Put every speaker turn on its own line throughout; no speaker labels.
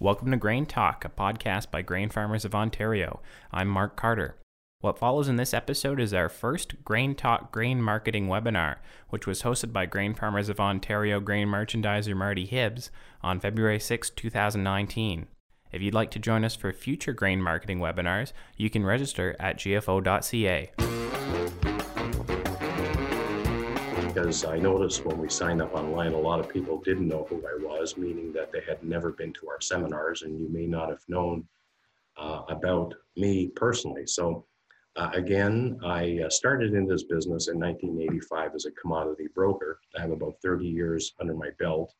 Welcome to Grain Talk, a podcast by grain farmers of Ontario. I'm Mark Carter. What follows in this episode is our first Grain Talk grain marketing webinar, which was hosted by Grain Farmers of Ontario grain merchandiser Marty Hibbs on February 6, 2019. If you'd like to join us for future grain marketing webinars, you can register at gfo.ca
because I noticed when we signed up online, a lot of people didn't know who I was, meaning that they had never been to our seminars and you may not have known uh, about me personally. So, uh, again, I uh, started in this business in 1985 as a commodity broker. I have about 30 years under my belt.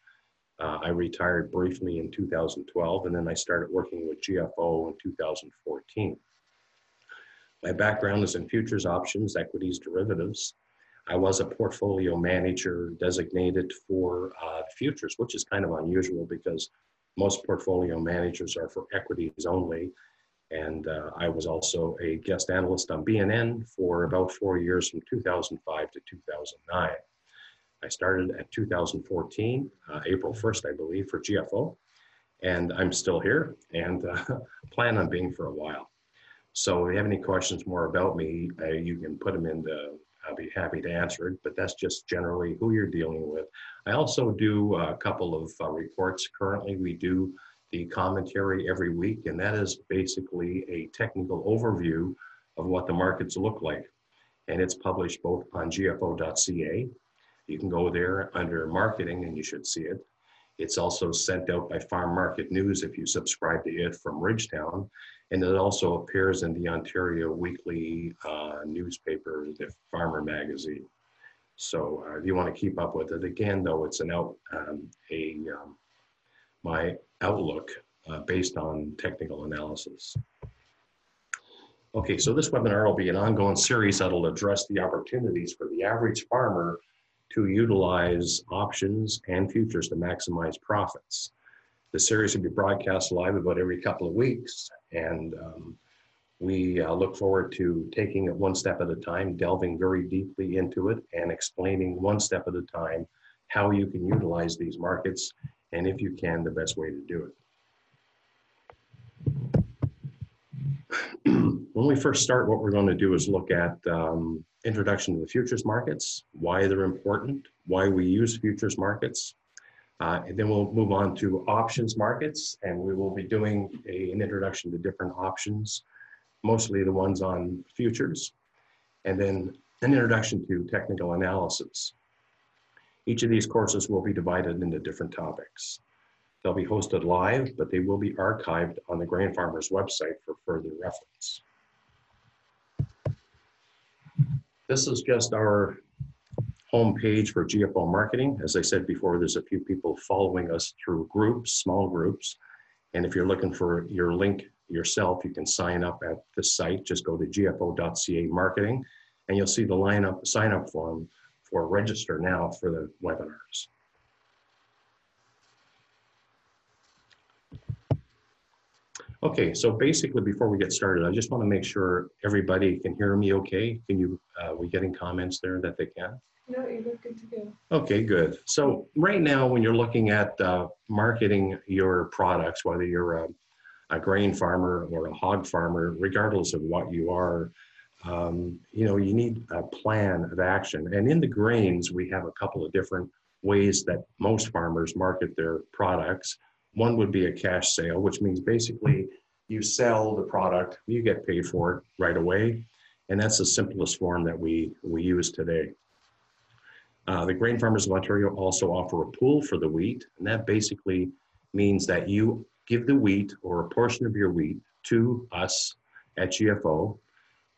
Uh, I retired briefly in 2012 and then I started working with GFO in 2014. My background is in futures, options, equities, derivatives. I was a portfolio manager designated for uh, futures, which is kind of unusual because most portfolio managers are for equities only. And uh, I was also a guest analyst on BNN for about four years from 2005 to 2009. I started at 2014, uh, April 1st, I believe, for GFO. And I'm still here and uh, plan on being for a while. So if you have any questions more about me, uh, you can put them in the I'll be happy to answer it, but that's just generally who you're dealing with. I also do a couple of uh, reports. Currently, we do the commentary every week, and that is basically a technical overview of what the markets look like. And it's published both on gfo.ca. You can go there under marketing and you should see it. It's also sent out by Farm Market News if you subscribe to it from Ridgetown. And it also appears in the Ontario Weekly uh, newspaper, the Farmer Magazine. So uh, if you want to keep up with it, again, though, it's an out, um, a, um, my outlook uh, based on technical analysis. Okay, so this webinar will be an ongoing series that'll address the opportunities for the average farmer to utilize options and futures to maximize profits. The series will be broadcast live about every couple of weeks, and um, we uh, look forward to taking it one step at a time, delving very deeply into it, and explaining one step at a time how you can utilize these markets, and if you can, the best way to do it. When we first start, what we're going to do is look at um, introduction to the futures markets, why they're important, why we use futures markets. Uh, and then we'll move on to options markets, and we will be doing a, an introduction to different options, mostly the ones on futures, and then an introduction to technical analysis. Each of these courses will be divided into different topics. They'll be hosted live, but they will be archived on the Grain Farmers website for further reference. This is just our homepage for GFO marketing. As I said before, there's a few people following us through groups, small groups. And if you're looking for your link yourself, you can sign up at the site. Just go to gfo.ca marketing and you'll see the line up, sign up form for register now for the webinars. Okay, so basically before we get started, I just want to make sure everybody can hear me okay. Can you, uh, we getting comments there that they can?
No, you look good to go.
Okay, good. So right now, when you're looking at uh, marketing your products, whether you're a, a, grain farmer or a hog farmer, regardless of what you are, um, you know, you need a plan of action. And in the grains, we have a couple of different ways that most farmers market their products. One would be a cash sale, which means basically you sell the product, you get paid for it right away. And that's the simplest form that we, we use today. Uh, the Grain Farmers of Ontario also offer a pool for the wheat, and that basically means that you give the wheat or a portion of your wheat to us at GFO.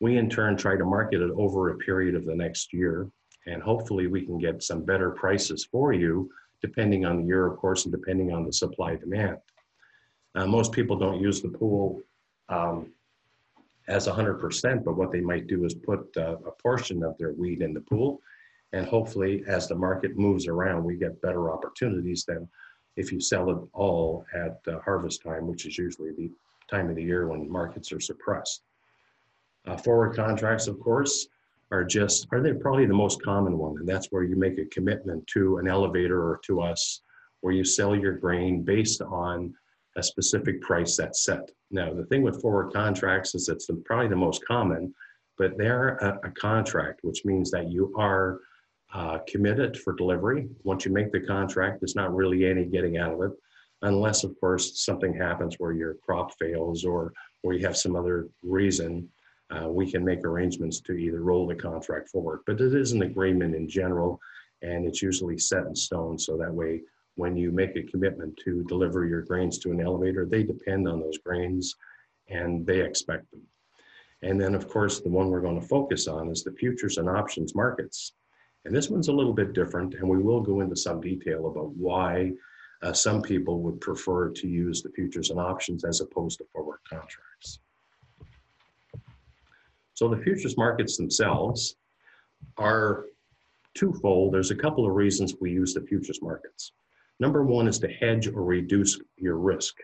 We in turn try to market it over a period of the next year, and hopefully we can get some better prices for you depending on the year, of course, and depending on the supply demand. Uh, most people don't use the pool um, as 100%, but what they might do is put uh, a portion of their wheat in the pool. And hopefully, as the market moves around, we get better opportunities than if you sell it all at uh, harvest time, which is usually the time of the year when markets are suppressed. Uh, forward contracts, of course, are just are they probably the most common one and that's where you make a commitment to an elevator or to us where you sell your grain based on a specific price that's set. Now, the thing with forward contracts is it's the, probably the most common, but they're a, a contract, which means that you are uh, committed for delivery. Once you make the contract, there's not really any getting out of it, unless, of course, something happens where your crop fails or or you have some other reason. Uh, we can make arrangements to either roll the contract forward, but it is an agreement in general, and it's usually set in stone. So that way, when you make a commitment to deliver your grains to an elevator, they depend on those grains and they expect them. And then, of course, the one we're going to focus on is the futures and options markets. And this one's a little bit different, and we will go into some detail about why uh, some people would prefer to use the futures and options as opposed to forward contracts. So the futures markets themselves are twofold. There's a couple of reasons we use the futures markets. Number one is to hedge or reduce your risk.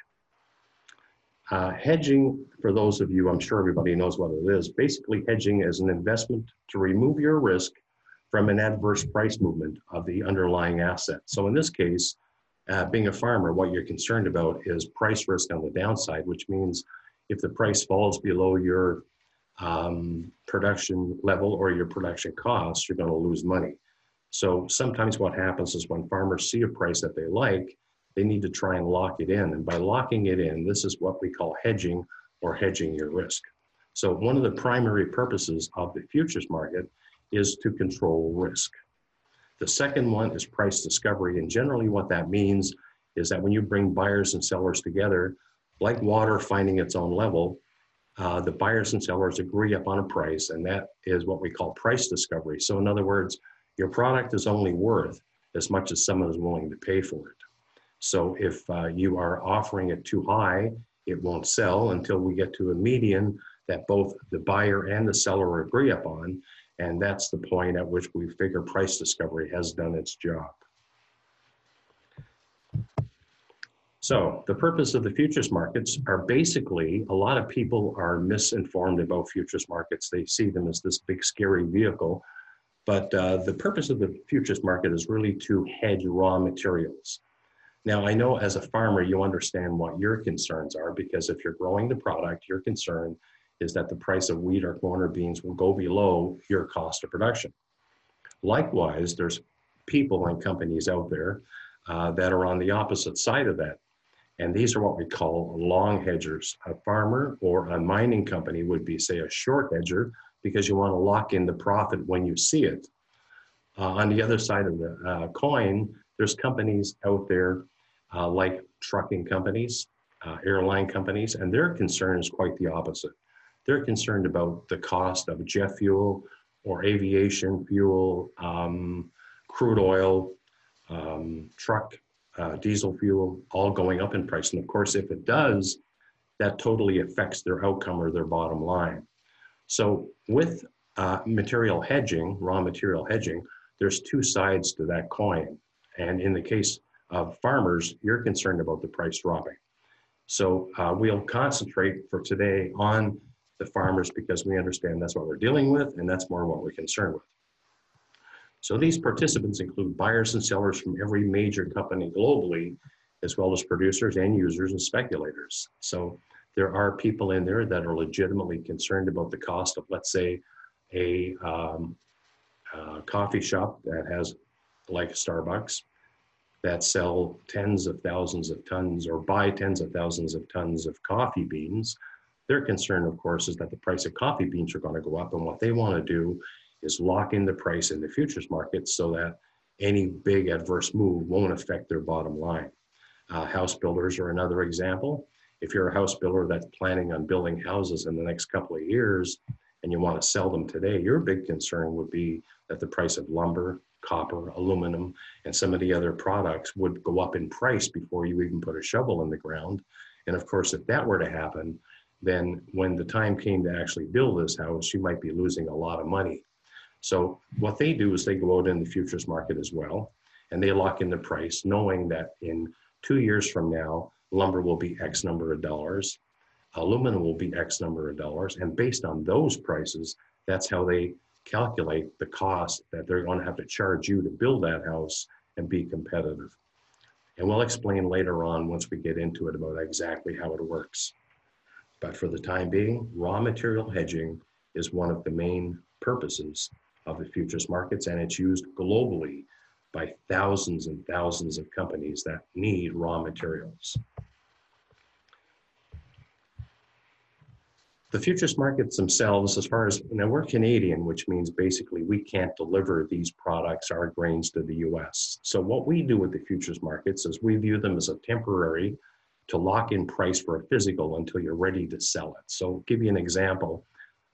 Uh, hedging, for those of you, I'm sure everybody knows what it is. Basically, hedging is an investment to remove your risk from an adverse price movement of the underlying asset. So in this case, uh, being a farmer, what you're concerned about is price risk on the downside, which means if the price falls below your um, production level or your production costs, you're going to lose money. So sometimes what happens is when farmers see a price that they like, they need to try and lock it in. And by locking it in, this is what we call hedging or hedging your risk. So one of the primary purposes of the futures market is to control risk. The second one is price discovery. And generally what that means is that when you bring buyers and sellers together, like water finding its own level, uh, the buyers and sellers agree upon a price, and that is what we call price discovery. So, in other words, your product is only worth as much as someone is willing to pay for it. So, if uh, you are offering it too high, it won't sell until we get to a median that both the buyer and the seller agree upon. And that's the point at which we figure price discovery has done its job. So the purpose of the futures markets are basically, a lot of people are misinformed about futures markets. They see them as this big scary vehicle. But uh, the purpose of the futures market is really to hedge raw materials. Now, I know as a farmer, you understand what your concerns are because if you're growing the product, your concern is that the price of wheat or corn or beans will go below your cost of production. Likewise, there's people and companies out there uh, that are on the opposite side of that. And these are what we call long hedgers. A farmer or a mining company would be, say, a short hedger because you want to lock in the profit when you see it. Uh, on the other side of the uh, coin, there's companies out there uh, like trucking companies, uh, airline companies, and their concern is quite the opposite. They're concerned about the cost of jet fuel or aviation fuel, um, crude oil, um, truck uh, diesel fuel all going up in price. And of course, if it does, that totally affects their outcome or their bottom line. So with uh, material hedging, raw material hedging, there's two sides to that coin. And in the case of farmers, you're concerned about the price dropping. So uh, we'll concentrate for today on the farmers because we understand that's what we're dealing with and that's more what we're concerned with. So these participants include buyers and sellers from every major company globally, as well as producers and users and speculators. So there are people in there that are legitimately concerned about the cost of, let's say, a, um, a coffee shop that has, like Starbucks, that sell tens of thousands of tons or buy tens of thousands of tons of coffee beans. Their concern, of course, is that the price of coffee beans are going to go up. And what they want to do is lock in the price in the futures market so that any big adverse move won't affect their bottom line. Uh, house builders are another example. If you're a house builder that's planning on building houses in the next couple of years and you want to sell them today, your big concern would be that the price of lumber, copper, aluminum, and some of the other products would go up in price before you even put a shovel in the ground. And of course, if that were to happen, then when the time came to actually build this house, you might be losing a lot of money so what they do is they go out in the futures market as well, and they lock in the price, knowing that in two years from now, lumber will be X number of dollars, aluminum will be X number of dollars, and based on those prices, that's how they calculate the cost that they're going to have to charge you to build that house and be competitive. And we'll explain later on once we get into it about exactly how it works. But for the time being, raw material hedging is one of the main purposes of the futures markets, and it's used globally by thousands and thousands of companies that need raw materials. The futures markets themselves, as far as, now we're Canadian, which means basically we can't deliver these products, our grains to the US. So what we do with the futures markets is we view them as a temporary to lock in price for a physical until you're ready to sell it. So I'll give you an example.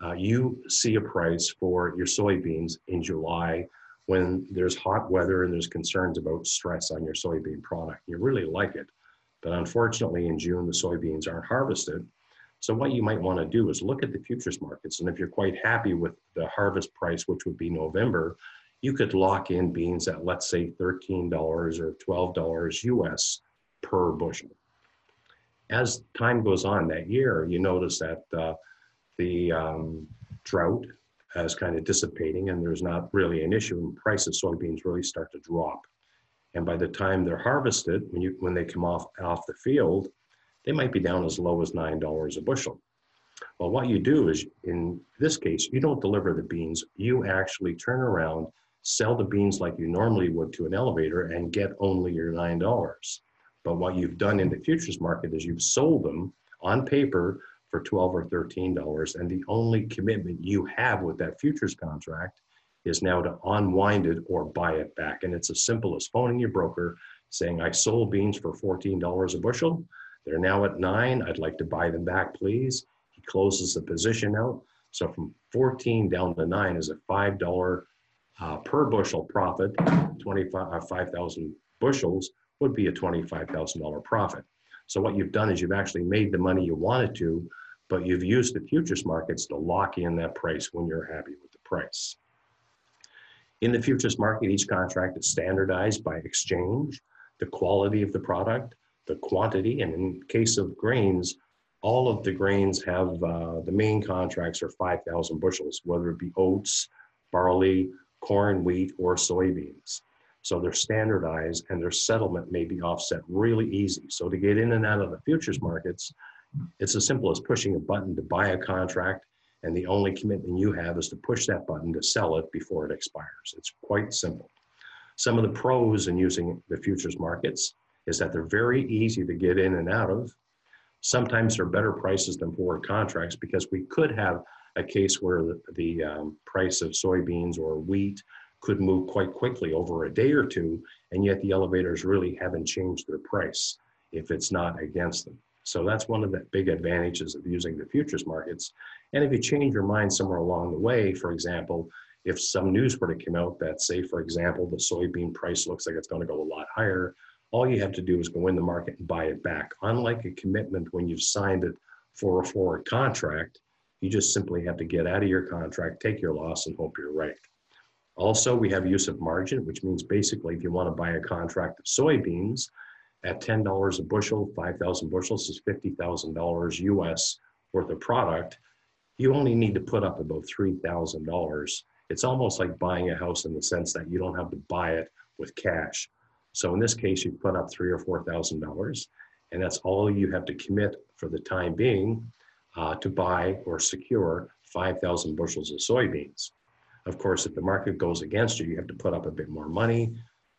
Uh, you see a price for your soybeans in July when there's hot weather and there's concerns about stress on your soybean product. You really like it. But unfortunately, in June, the soybeans aren't harvested. So what you might want to do is look at the futures markets. And if you're quite happy with the harvest price, which would be November, you could lock in beans at, let's say, $13 or $12 US per bushel. As time goes on that year, you notice that uh, the um, drought is kind of dissipating and there's not really an issue and prices soybeans really start to drop. And by the time they're harvested, when, you, when they come off, off the field, they might be down as low as $9 a bushel. Well, what you do is, in this case, you don't deliver the beans. You actually turn around, sell the beans like you normally would to an elevator and get only your $9. But what you've done in the futures market is you've sold them on paper for 12 or $13. And the only commitment you have with that futures contract is now to unwind it or buy it back. And it's as simple as phoning your broker saying, I sold beans for $14 a bushel. They're now at nine. I'd like to buy them back, please. He closes the position out. So from 14 down to nine is a $5 uh, per bushel profit. 25, uh, 5,000 bushels would be a $25,000 profit. So what you've done is you've actually made the money you wanted to, but you've used the futures markets to lock in that price when you're happy with the price. In the futures market, each contract is standardized by exchange, the quality of the product, the quantity. And in case of grains, all of the grains have uh, the main contracts are 5,000 bushels, whether it be oats, barley, corn, wheat, or soybeans. So they're standardized and their settlement may be offset really easy. So to get in and out of the futures markets, it's as simple as pushing a button to buy a contract, and the only commitment you have is to push that button to sell it before it expires. It's quite simple. Some of the pros in using the futures markets is that they're very easy to get in and out of. Sometimes they're better prices than forward contracts because we could have a case where the, the um, price of soybeans or wheat could move quite quickly over a day or two, and yet the elevators really haven't changed their price if it's not against them. So that's one of the big advantages of using the futures markets. And if you change your mind somewhere along the way, for example, if some news were to come out that say, for example, the soybean price looks like it's going to go a lot higher, all you have to do is go in the market and buy it back. Unlike a commitment when you've signed it for a forward contract, you just simply have to get out of your contract, take your loss, and hope you're right. Also, we have use of margin, which means basically if you want to buy a contract of soybeans at $10 a bushel, 5,000 bushels is $50,000 US worth of product, you only need to put up about $3,000. It's almost like buying a house in the sense that you don't have to buy it with cash. So in this case, you put up three or four thousand dollars, and that's all you have to commit for the time being uh, to buy or secure five thousand bushels of soybeans. Of course, if the market goes against you, you have to put up a bit more money.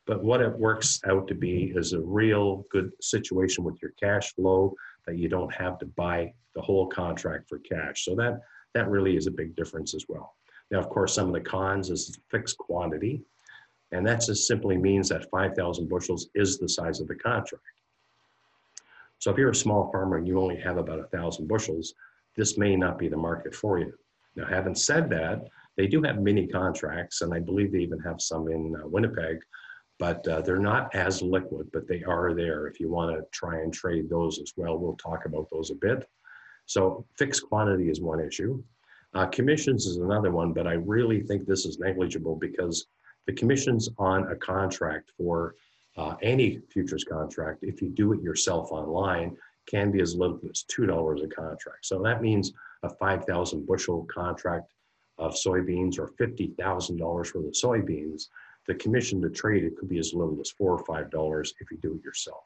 But what it works out to be is a real good situation with your cash flow that you don't have to buy the whole contract for cash. So that that really is a big difference as well. Now, of course, some of the cons is fixed quantity. And that just simply means that 5,000 bushels is the size of the contract. So if you're a small farmer and you only have about a thousand bushels, this may not be the market for you. Now, having said that, they do have mini contracts, and I believe they even have some in uh, Winnipeg, but uh, they're not as liquid, but they are there if you want to try and trade those as well. We'll talk about those a bit. So fixed quantity is one issue. Uh, commissions is another one, but I really think this is negligible because the commissions on a contract for uh, any futures contract, if you do it yourself online, can be as little as $2 a contract. So that means a 5,000 bushel contract of soybeans or $50,000 worth of soybeans, the commission to trade it could be as little as four or five dollars if you do it yourself.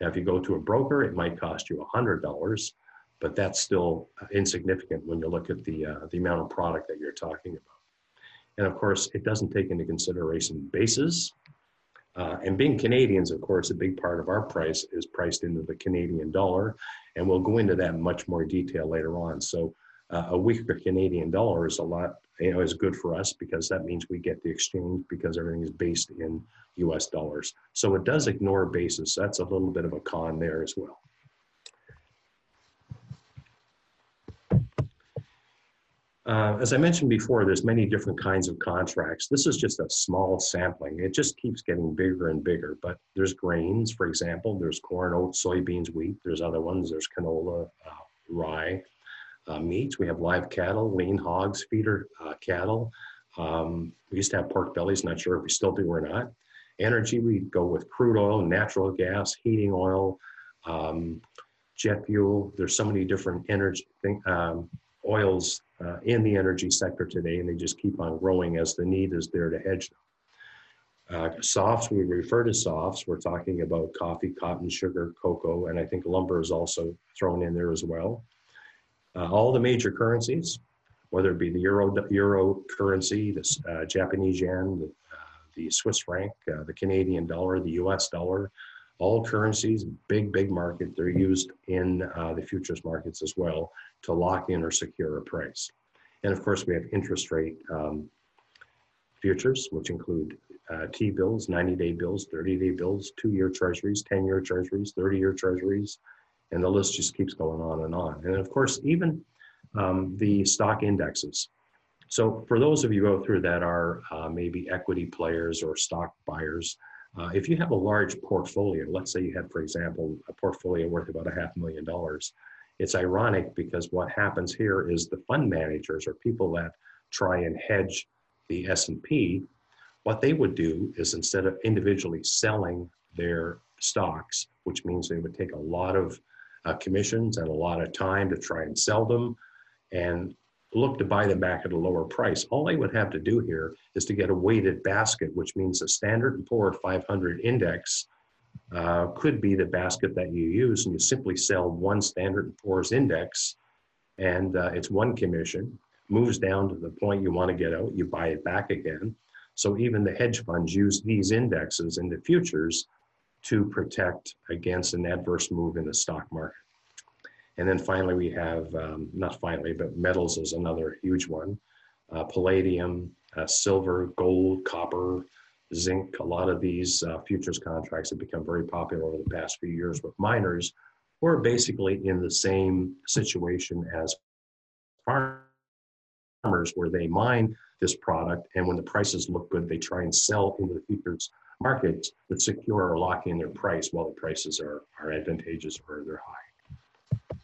Now, if you go to a broker, it might cost you a hundred dollars, but that's still insignificant when you look at the uh, the amount of product that you're talking about. And of course, it doesn't take into consideration basis. Uh, and being Canadians, of course, a big part of our price is priced into the Canadian dollar, and we'll go into that in much more detail later on. So, uh, a weaker Canadian dollar is a lot, you know, is good for us because that means we get the exchange because everything is based in U.S. dollars. So it does ignore basis. That's a little bit of a con there as well. Uh, as I mentioned before, there's many different kinds of contracts. This is just a small sampling. It just keeps getting bigger and bigger. But there's grains, for example. There's corn, oats, soybeans, wheat. There's other ones. There's canola, uh, rye, uh, meats. We have live cattle, lean hogs, feeder uh, cattle. Um, we used to have pork bellies. Not sure if we still do or not. Energy, we go with crude oil, natural gas, heating oil, um, jet fuel. There's so many different energy thing, um, oils uh, in the energy sector today, and they just keep on growing as the need is there to hedge them. Uh, softs, we refer to softs. We're talking about coffee, cotton, sugar, cocoa, and I think lumber is also thrown in there as well. Uh, all the major currencies, whether it be the euro, euro currency, the uh, Japanese yen, the, uh, the Swiss franc, uh, the Canadian dollar, the US dollar, all currencies, big, big market. They're used in uh, the futures markets as well to lock in or secure a price. And of course, we have interest rate um, futures, which include uh, T-bills, 90-day bills, 30-day bills, two-year treasuries, 10-year treasuries, 30-year treasuries, and the list just keeps going on and on. And of course, even um, the stock indexes. So for those of you out there that are uh, maybe equity players or stock buyers, uh, if you have a large portfolio, let's say you had, for example, a portfolio worth about a half million dollars, it's ironic because what happens here is the fund managers or people that try and hedge the S&P, what they would do is instead of individually selling their stocks, which means they would take a lot of uh, commissions and a lot of time to try and sell them and look to buy them back at a lower price. All they would have to do here is to get a weighted basket, which means a Standard & Poor 500 index uh, could be the basket that you use, and you simply sell one Standard & Poor's index, and uh, it's one commission, moves down to the point you want to get out, you buy it back again. So even the hedge funds use these indexes in the futures to protect against an adverse move in the stock market. And then finally, we have, um, not finally, but metals is another huge one. Uh, palladium, uh, silver, gold, copper, zinc. A lot of these uh, futures contracts have become very popular over the past few years with miners who are basically in the same situation as farmers, where they mine this product, and when the prices look good, they try and sell into the futures markets that secure or lock in their price while the prices are, are advantageous or they're high.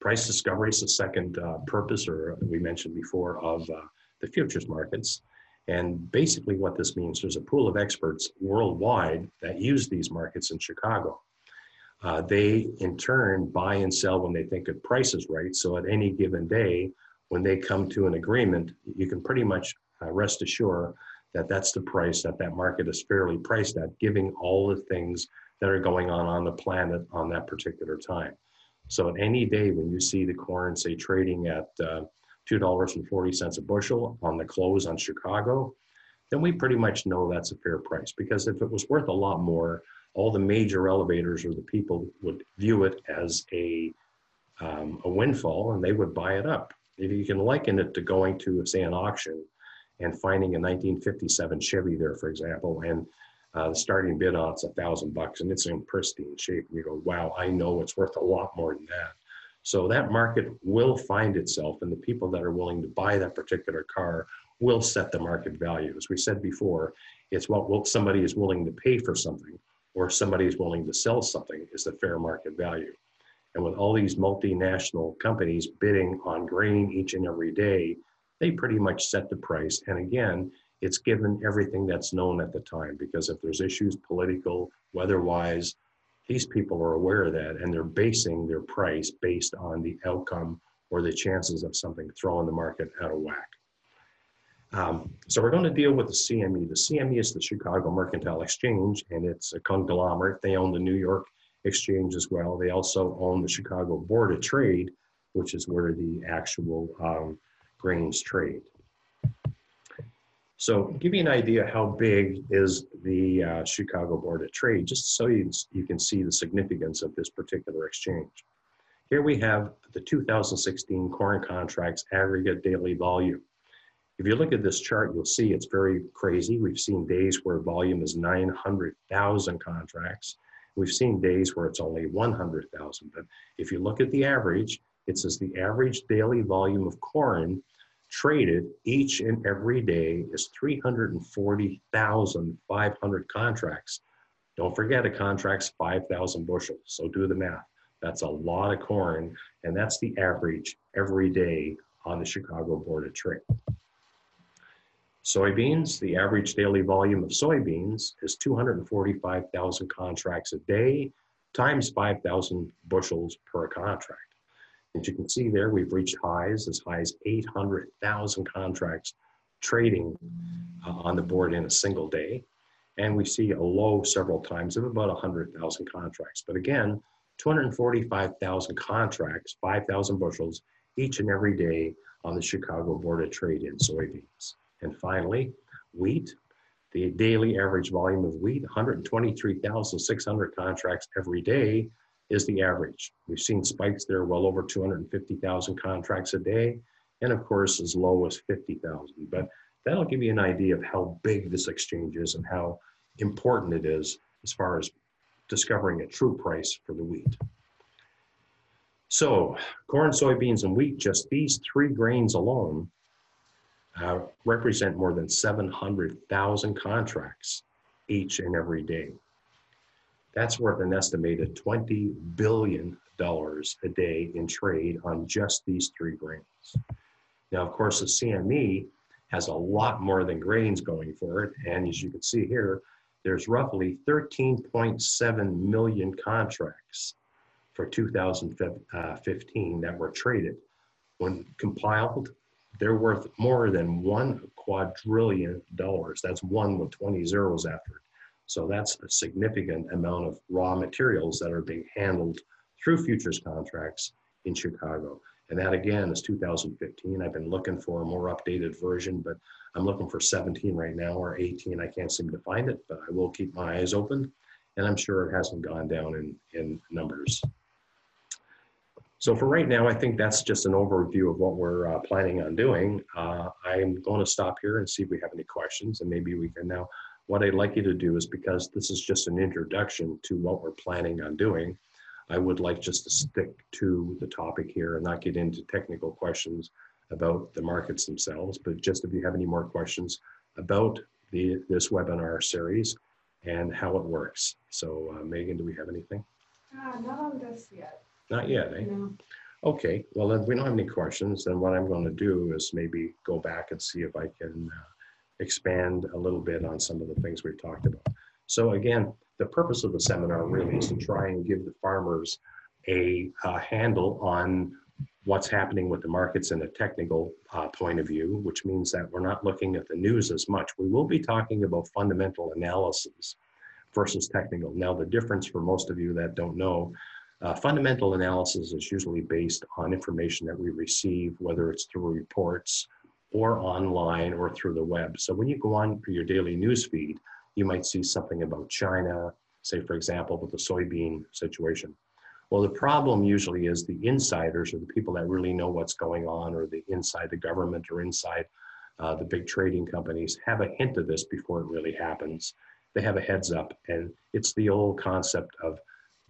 Price discovery is the second uh, purpose, or we mentioned before, of uh, the futures markets. And basically, what this means, there's a pool of experts worldwide that use these markets in Chicago. Uh, they, in turn, buy and sell when they think a price is right. So, at any given day, when they come to an agreement, you can pretty much uh, rest assured that that's the price that that market is fairly priced at, giving all the things that are going on on the planet on that particular time. So at any day when you see the corn, say, trading at uh, $2.40 a bushel on the close on Chicago, then we pretty much know that's a fair price. Because if it was worth a lot more, all the major elevators or the people would view it as a, um, a windfall and they would buy it up. If you can liken it to going to, say, an auction and finding a 1957 Chevy there, for example, and uh, the starting bid on it's a thousand bucks and it's in pristine shape. And you go, wow, I know it's worth a lot more than that. So that market will find itself, and the people that are willing to buy that particular car will set the market value. As we said before, it's what somebody is willing to pay for something, or somebody is willing to sell something, is the fair market value. And with all these multinational companies bidding on grain each and every day, they pretty much set the price. And again, it's given everything that's known at the time because if there's issues, political, weather-wise, these people are aware of that and they're basing their price based on the outcome or the chances of something throwing the market out of whack. Um, so we're going to deal with the CME. The CME is the Chicago Mercantile Exchange, and it's a conglomerate. They own the New York Exchange as well. They also own the Chicago Board of Trade, which is where the actual um, grains trade. So give you an idea how big is the uh, Chicago Board of Trade, just so you, you can see the significance of this particular exchange. Here we have the 2016 corn contracts aggregate daily volume. If you look at this chart, you'll see it's very crazy. We've seen days where volume is 900,000 contracts. We've seen days where it's only 100,000. But if you look at the average, it says the average daily volume of corn traded each and every day is 340,500 contracts. Don't forget a contract's 5,000 bushels. So do the math. That's a lot of corn. And that's the average every day on the Chicago Board of Trade. Soybeans, the average daily volume of soybeans is 245,000 contracts a day times 5,000 bushels per contract. As you can see there, we've reached highs as high as 800,000 contracts trading uh, on the board in a single day. And we see a low several times of about 100,000 contracts. But again, 245,000 contracts, 5,000 bushels each and every day on the Chicago Board of Trade in soybeans. And finally, wheat. The daily average volume of wheat, 123,600 contracts every day is the average. We've seen spikes there well over 250,000 contracts a day, and of course as low as 50,000. But that'll give you an idea of how big this exchange is and how important it is as far as discovering a true price for the wheat. So corn, soybeans, and wheat, just these three grains alone uh, represent more than 700,000 contracts each and every day. That's worth an estimated $20 billion a day in trade on just these three grains. Now, of course, the CME has a lot more than grains going for it. And as you can see here, there's roughly 13.7 million contracts for 2015 uh, that were traded. When compiled, they're worth more than one quadrillion dollars. That's one with 20 zeros after it. So that's a significant amount of raw materials that are being handled through futures contracts in Chicago. And that again is 2015. I've been looking for a more updated version, but I'm looking for 17 right now or 18. I can't seem to find it, but I will keep my eyes open. And I'm sure it hasn't gone down in, in numbers. So for right now, I think that's just an overview of what we're uh, planning on doing. Uh, I'm going to stop here and see if we have any questions, and maybe we can now. What I'd like you to do is because this is just an introduction to what we're planning on doing, I would like just to stick to the topic here and not get into technical questions about the markets themselves, but just if you have any more questions about the this webinar series and how it works. So uh, Megan, do we have anything?
Uh, not on this yet.
Not yet, eh?
No.
Okay, well, if we don't have any questions, then what I'm going to do is maybe go back and see if I can uh, expand a little bit on some of the things we've talked about. So again, the purpose of the seminar really is to try and give the farmers a, a handle on what's happening with the markets in a technical uh, point of view, which means that we're not looking at the news as much. We will be talking about fundamental analysis versus technical. Now, the difference for most of you that don't know uh, fundamental analysis is usually based on information that we receive, whether it's through reports or online or through the web. So when you go on for your daily news feed, you might see something about China, say, for example, with the soybean situation. Well, the problem usually is the insiders or the people that really know what's going on or the inside the government or inside uh, the big trading companies have a hint of this before it really happens. They have a heads up. And it's the old concept of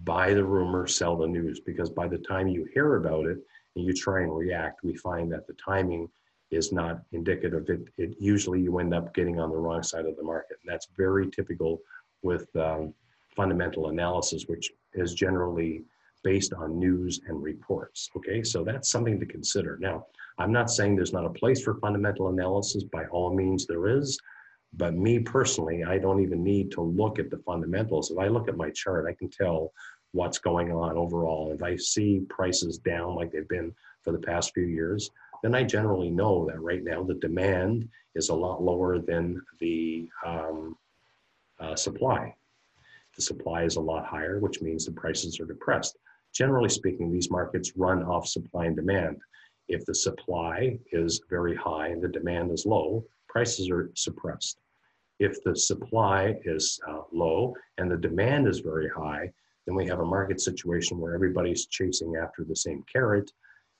buy the rumor, sell the news, because by the time you hear about it and you try and react, we find that the timing is not indicative. It, it usually you end up getting on the wrong side of the market. And that's very typical with um, fundamental analysis, which is generally based on news and reports. Okay, so that's something to consider. Now, I'm not saying there's not a place for fundamental analysis. By all means, there is. But me personally, I don't even need to look at the fundamentals. If I look at my chart, I can tell what's going on overall. If I see prices down like they've been for the past few years, then I generally know that right now the demand is a lot lower than the um, uh, supply. The supply is a lot higher, which means the prices are depressed. Generally speaking, these markets run off supply and demand. If the supply is very high and the demand is low, prices are suppressed. If the supply is uh, low and the demand is very high, then we have a market situation where everybody's chasing after the same carrot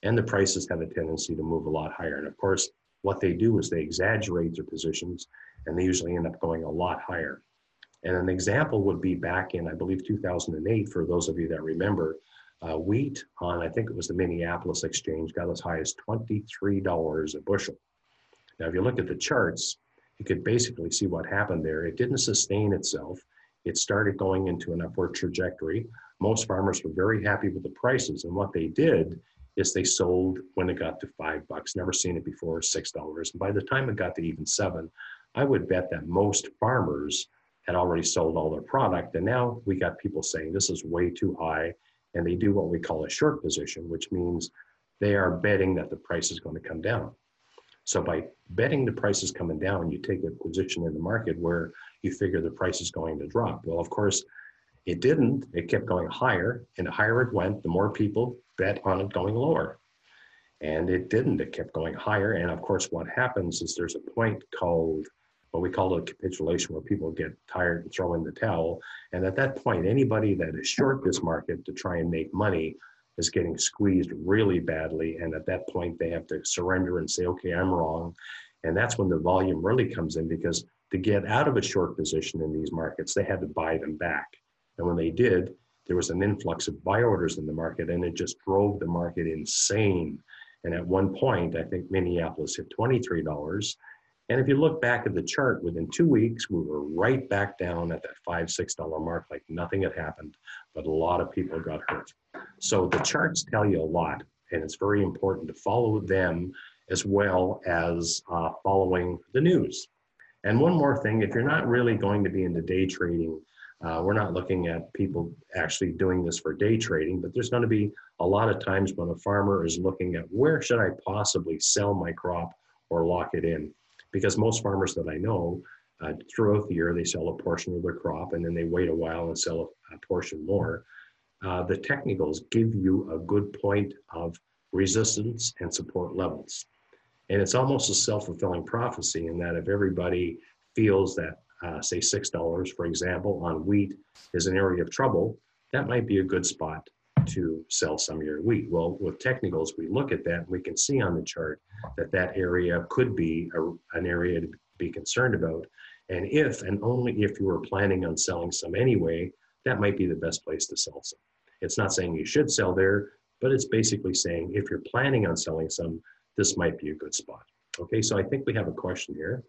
and the prices have a tendency to move a lot higher. And of course, what they do is they exaggerate their positions and they usually end up going a lot higher. And an example would be back in, I believe, 2008, for those of you that remember, uh, wheat on, I think it was the Minneapolis Exchange, got as high as $23 a bushel. Now, if you look at the charts, you could basically see what happened there. It didn't sustain itself. It started going into an upward trajectory. Most farmers were very happy with the prices. And what they did is they sold when it got to five bucks, never seen it before, six dollars. And by the time it got to even seven, I would bet that most farmers had already sold all their product. And now we got people saying this is way too high. And they do what we call a short position, which means they are betting that the price is going to come down. So by betting the price is coming down, you take a position in the market where you figure the price is going to drop. Well, of course, it didn't. It kept going higher, and the higher it went, the more people bet on it going lower. And it didn't. It kept going higher. And of course, what happens is there's a point called what we call a capitulation, where people get tired and throw in the towel. And at that point, anybody that is short this market to try and make money is getting squeezed really badly. And at that point, they have to surrender and say, okay, I'm wrong. And that's when the volume really comes in because to get out of a short position in these markets, they had to buy them back. And when they did, there was an influx of buy orders in the market and it just drove the market insane. And at one point, I think Minneapolis hit $23. And if you look back at the chart, within two weeks, we were right back down at that five, six dollar mark, like nothing had happened, but a lot of people got hurt. So the charts tell you a lot, and it's very important to follow them as well as uh, following the news. And one more thing, if you're not really going to be into day trading, uh, we're not looking at people actually doing this for day trading, but there's going to be a lot of times when a farmer is looking at where should I possibly sell my crop or lock it in because most farmers that I know, uh, throughout the year, they sell a portion of their crop and then they wait a while and sell a, a portion more. Uh, the technicals give you a good point of resistance and support levels. And it's almost a self fulfilling prophecy in that if everybody feels that, uh, say, $6, for example, on wheat is an area of trouble, that might be a good spot to sell some of your wheat. Well, with technicals, we look at that and we can see on the chart that that area could be a, an area to be concerned about. And if and only if you were planning on selling some anyway, that might be the best place to sell some. It's not saying you should sell there, but it's basically saying if you're planning on selling some, this might be a good spot. Okay, so I think we have a question here.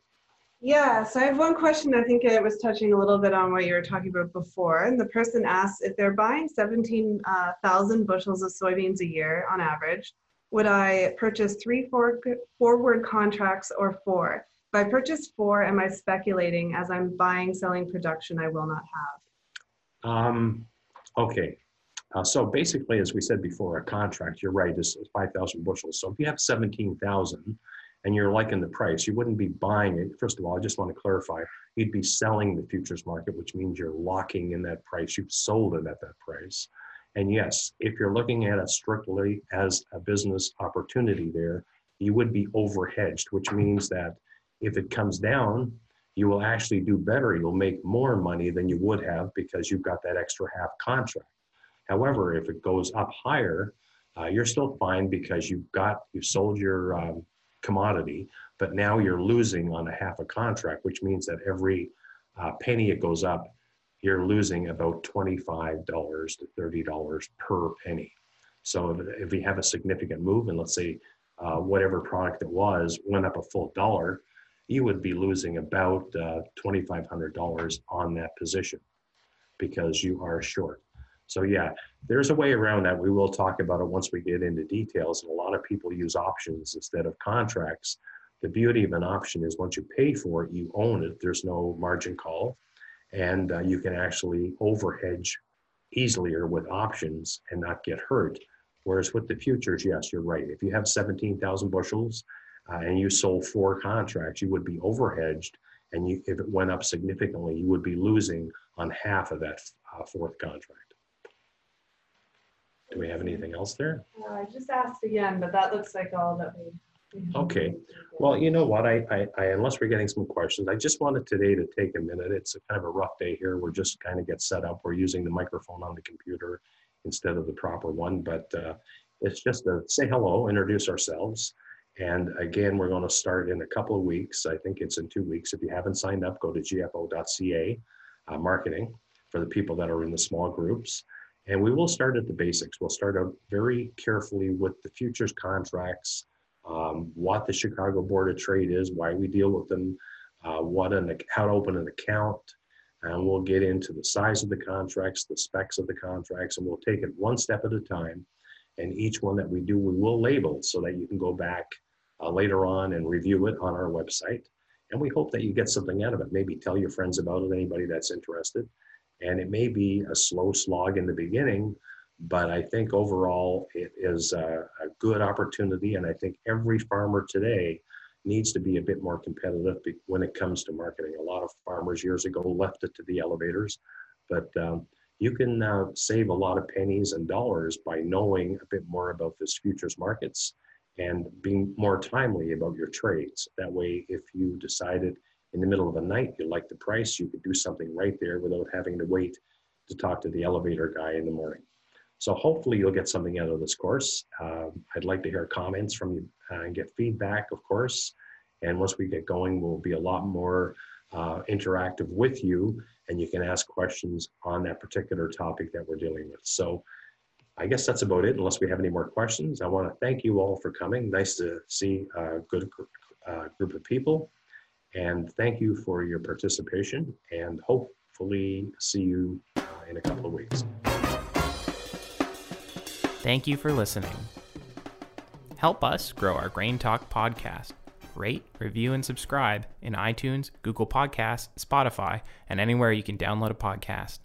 Yeah, so I have one question. I think it was touching a little bit on what you were talking about before. And the person asks if they're buying 17,000 uh, bushels of soybeans a year on average, would I purchase three forward contracts or four? If I purchase four, am I speculating as I'm buying, selling production I will not have?
Um, okay. Uh, so basically, as we said before, a contract, you're right, is 5,000 bushels. So if you have 17,000, and you're liking the price, you wouldn't be buying it. First of all, I just want to clarify, you'd be selling the futures market, which means you're locking in that price. You've sold it at that price. And yes, if you're looking at it strictly as a business opportunity there, you would be overhedged, which means that if it comes down, you will actually do better. You'll make more money than you would have because you've got that extra half contract. However, if it goes up higher, uh, you're still fine because you've got you've sold your um, commodity, but now you're losing on a half a contract, which means that every uh, penny it goes up, you're losing about $25 to $30 per penny. So if, we have a significant move, and let's say uh, whatever product it was went up a full dollar, you would be losing about uh, $2,500 on that position because you are short. So yeah, there's a way around that. We will talk about it once we get into details. And a lot of people use options instead of contracts. The beauty of an option is once you pay for it, you own it. There's no margin call, and uh, you can actually overhedge easily or with options and not get hurt. Whereas with the futures, yes, you're right. If you have 17,000 bushels uh, and you sold four contracts, you would be overhedged. And you, if it went up significantly, you would be losing on half of that uh, fourth contract. Do we have anything else there?
Uh, I just asked again, but that looks like all that we. we have.
Okay. Well, you know what? I, I, I, unless we're getting some questions, I just wanted today to take a minute. It's a kind of a rough day here. We're just kind of get set up. We're using the microphone on the computer instead of the proper one, but uh, it's just to say hello, introduce ourselves. And again, we're going to start in a couple of weeks. I think it's in two weeks. If you haven't signed up, go to gfo.ca uh, marketing for the people that are in the small groups. And we will start at the basics. We'll start out very carefully with the futures contracts, um, what the Chicago Board of Trade is, why we deal with them, uh, what an how to open an account, and we'll get into the size of the contracts, the specs of the contracts, and we'll take it one step at a time. And each one that we do, we will label so that you can go back uh, later on and review it on our website. And we hope that you get something out of it. Maybe tell your friends about it, anybody that's interested. And it may be a slow slog in the beginning, but I think overall it is a, a good opportunity. And I think every farmer today needs to be a bit more competitive when it comes to marketing. A lot of farmers years ago left it to the elevators, but um, you can uh, save a lot of pennies and dollars by knowing a bit more about this futures markets and being more timely about your trades. That way, if you decided in the middle of the night you like the price, you could do something right there without having to wait to talk to the elevator guy in the morning. So hopefully you'll get something out of this course. Uh, I'd like to hear comments from you uh, and get feedback, of course. And once we get going, we'll be a lot more uh, interactive with you and you can ask questions on that particular topic that we're dealing with. So I guess that's about it, unless we have any more questions. I want to thank you all for coming. Nice to see a good uh, group of people. And thank you for your participation and hopefully see you uh, in a couple of weeks.
Thank you for listening. Help us grow our Grain Talk podcast. Rate, review, and subscribe in iTunes, Google Podcasts, Spotify, and anywhere you can download a podcast.